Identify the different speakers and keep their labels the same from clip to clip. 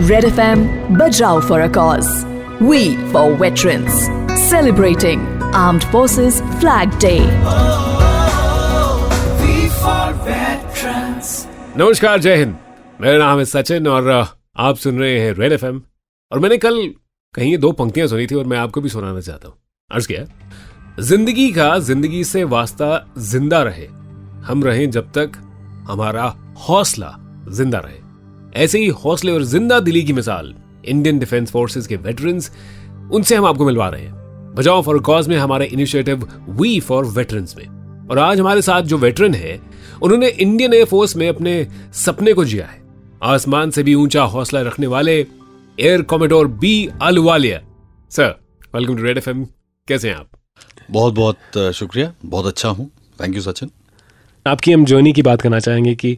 Speaker 1: Red FM Bajrao for a cause. We for veterans. Celebrating Armed Forces Flag Day.
Speaker 2: नमस्कार, जय हिंद मेरा नाम है सचिन और आप सुन रहे हैं रेड एफएम और मैंने कल कहीं दो पंक्तियाँ सुनी थी और मैं आपको भी सुनाना चाहता हूँ अर्ज़ किया ज़िंदगी का ज़िंदगी से वास्ता ज़िंदा रहे हम रहें जब तक हमारा हौसला ज़िंदा रहे ऐसे ही हौसले और ज़िंदा दिली की मिसाल इंडियन डिफेंस फोर्सेस के वेटरन्स उनसे हम आपको मिलवा रहे हैं। बचाओ फॉर कॉज में हमारे इनिशिएटिव वी फॉर वेटरन्स में। और आज हमारे साथ जो वेटरन है उन्होंने इंडियन एयरफोर्स में अपने सपने को जिया है। आसमान से भी ऊँचा हौसला रखने वाले air commodore B Ahluwalia sir welcome to Red FM कैसे हैं आप?
Speaker 3: बहुत बहुत शुक्रिया। बहुत अच्छा हूँ। थैंक यू सचिन
Speaker 2: आपकी हम जर्नी की बात करना चाहेंगे कि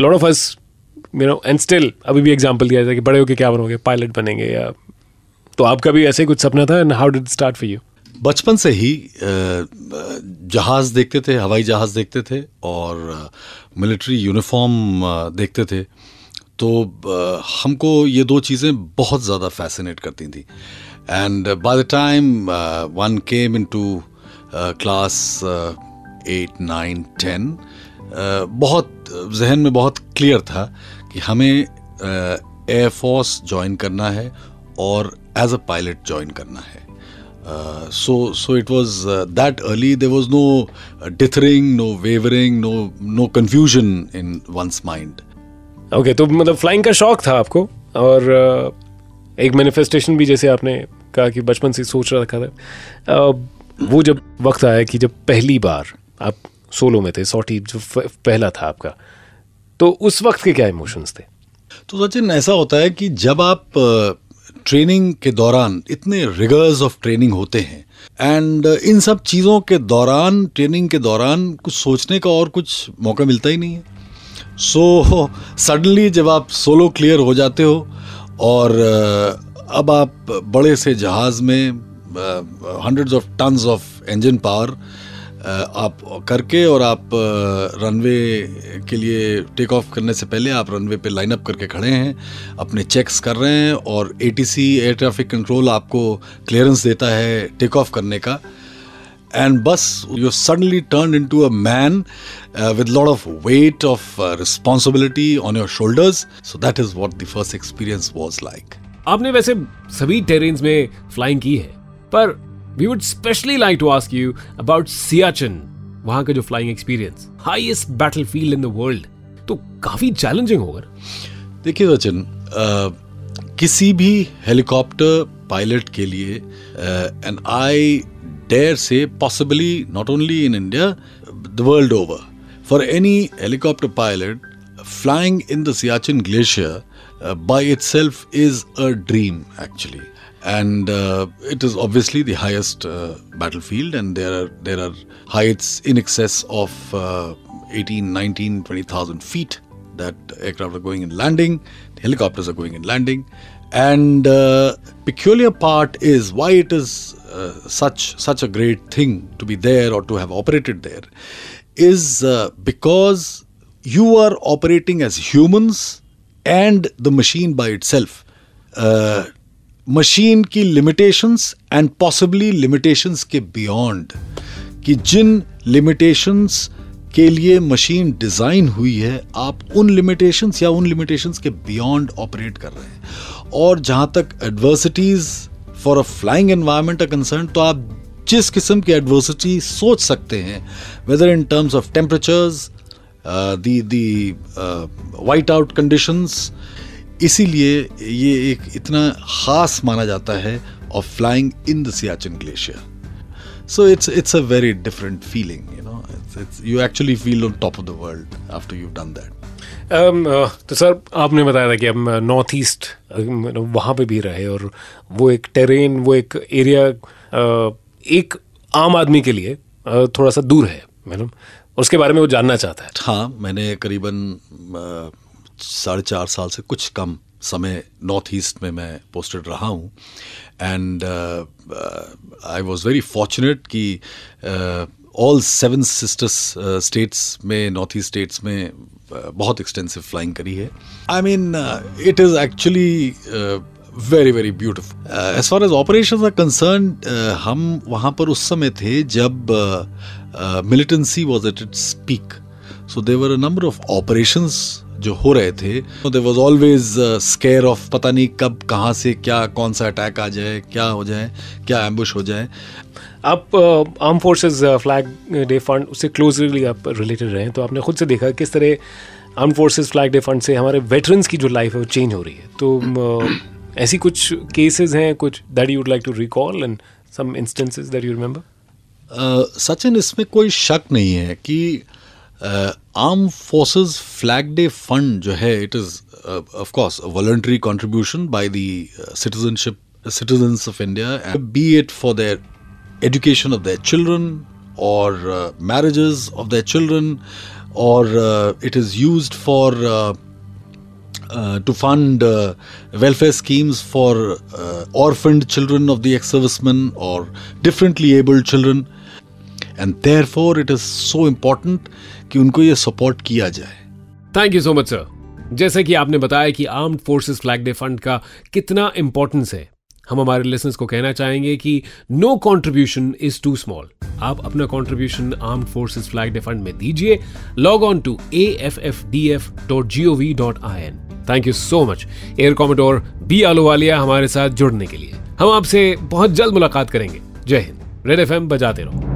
Speaker 2: lot of us you know and still अभी भी एग्ज़ाम्पल दिया जाता है कि बड़े होके क्या बनोगे? पायलट बनेंगे या तो आपका भी ऐसे कुछ सपना था and how did start for you
Speaker 3: बचपन से ही जहाज़ देखते थे, हवाई जहाज़ देखते थे और मिलिट्री यूनिफॉर्म देखते थे। तो हमको ये दो चीज़ें बहुत ज़्यादा फैसिनेट करती थी। And by the time one came in to class eight nine ten बहुत जहन में बहुत क्लियर था कि हमें एयरफोर्स ज्वाइन करना है और एज अ पायलट ज्वाइन करना है। it was uh, that early there was no uh, dithering no wavering no no confusion in one's mind
Speaker 2: okay तो मतलब फ्लाइंग का शौक था आपको और एक मैनिफेस्टेशन भी जैसे आपने कहा कि बचपन से सोच रखा था। वो जब वक्त आया कि जब पहली बार आप सोलो में थे सॉटी जो पहला था आपका। तो उस वक्त के क्या इमोशंस थे?
Speaker 3: तो सचिन ऐसा होता है कि जब आप ट्रेनिंग के दौरान इतने रिगर्स ऑफ़ ट्रेनिंग होते हैं एंड इन सब चीज़ों के दौरान ट्रेनिंग के दौरान कुछ सोचने का और कुछ मौका मिलता ही नहीं है। सो so, सडनली जब आप सोलो क्लियर हो जाते हो और अब आप बड़े से जहाज़ में hundreds of tons of engine power आप करके और आप रनवे के लिए टेक ऑफ़ करने से पहले आप रनवे पे लाइनअप करके खड़े हैं, अपने चेक्स कर रहे हैं और एटीसी एयर ट्रैफ़िक कंट्रोल आपको क्लियरेंस देता है टेक ऑफ़ करने का। एंड बस you suddenly turn into a man with load of weight of responsibility on your shoulders so that is what the first experience was like
Speaker 2: आपने वैसे सभी terrains में फ्लाइंग की है, पर we would specially like to ask you about Siachen वहाँ का जो flying experience highest battle field in the world तो काफ़ी चैलेंजिंग होगा।
Speaker 3: देखिए सचिन अ, किसी भी हेलीकॉप्टर पायलट के लिए and I dare say possibly not only in India the world over for any helicopter pilot flying in the Siachen Glacier uh, by itself is a dream, actually. And uh, it is obviously the highest uh, battlefield, and there are there are heights in excess of uh, 18, 19, 20,000 feet that aircraft are going and landing, helicopters are going and landing. And uh, peculiar part is why it is uh, such such a great thing to be there or to have operated there is uh, because you are operating as humans and the machine by itself. Uh, machine की limitations and possibly limitations के beyond कि जिन limitations के लिए machine design हुई है, आप उन लिमिटेशंस या उन लिमिटेशंस के बियॉन्ड ऑपरेट कर रहे हैं। और जहाँ तक adversities for a flying environment a concern तो आप जिस किस्म की एडवर्सिटी सोच सकते हैं weather in terms of temperatures the the white out conditions इसीलिए ये एक इतना खास माना जाता है of flying in the Siachen glacier so it's it's a very different feeling you know it's you actually feel on top of the world after you done that
Speaker 2: Um, uh, तो sir आपने बताया था कि हम north east वहाँ पे भी रहे और वो एक टेरेन वो एक एरिया एक आम आदमी के लिए uh, थोड़ा सा दूर है मैडम उसके बारे में वो जानना चाहता है।
Speaker 3: हाँ मैंने करीबन साढ़े चार साल से कुछ कम समय नॉर्थ ईस्ट में मैं पोस्टेड रहा हूँ। And I was very fortunate कि ऑल सेवन सिस्टर्स स्टेट्स में नॉर्थ ईस्ट स्टेट्स में बहुत एक्सटेंसिव फ्लाइंग करी है। I mean it is actually very very beautiful as far as operation are concerned हम वहाँ पर उस समय थे जब militancy was at its peak so there were a number of operations जो हो रहे थे। There was always scare of पता नहीं कब कहाँ से क्या कौन सा अटैक आ जाए क्या हो जाए क्या एम्बुश हो जाए।
Speaker 2: आप arm forces flag day fund उससे क्लोजली आप रिलेटेड रहे तो आपने खुद से देखा किस तरह arm forces flag day fund से हमारे वेटरन्स की जो लाइफ है वो चेंज हो रही है। तो uh, ऐसी कुछ केसेस हैं कुछ that you would like to recall and some instances that you remember
Speaker 3: Sachin इसमें कोई शक नहीं है कि Arm forces flag day fund जो है it is of course voluntary contribution by the citizenship citizens of India, and be it for their education of their children or uh, marriages of their children, or uh, it is used for uh, uh, to fund uh, welfare schemes for uh, orphaned children of the ex-servicemen or differently abled children. And therefore, it is so important कि उनको ये support किया जाए।
Speaker 2: Thank you so much sir जैसे कि आपने बताया कि armed forces flag day fund का कितना इंपॉर्टेंस है। हम हमारे लिसनर्स को कहना चाहेंगे कि no contribution is too small आप अपना contribution armed forces flag day fund में दीजिए। Log on to A F F D F dot G O V dot I N thank you so much air commodore B Ahluwalia हमारे साथ जुड़ने के लिए। हम आपसे बहुत जल्द मुलाकात करेंगे। जय हिंद। रेड एफ़ एम बजाते रहो।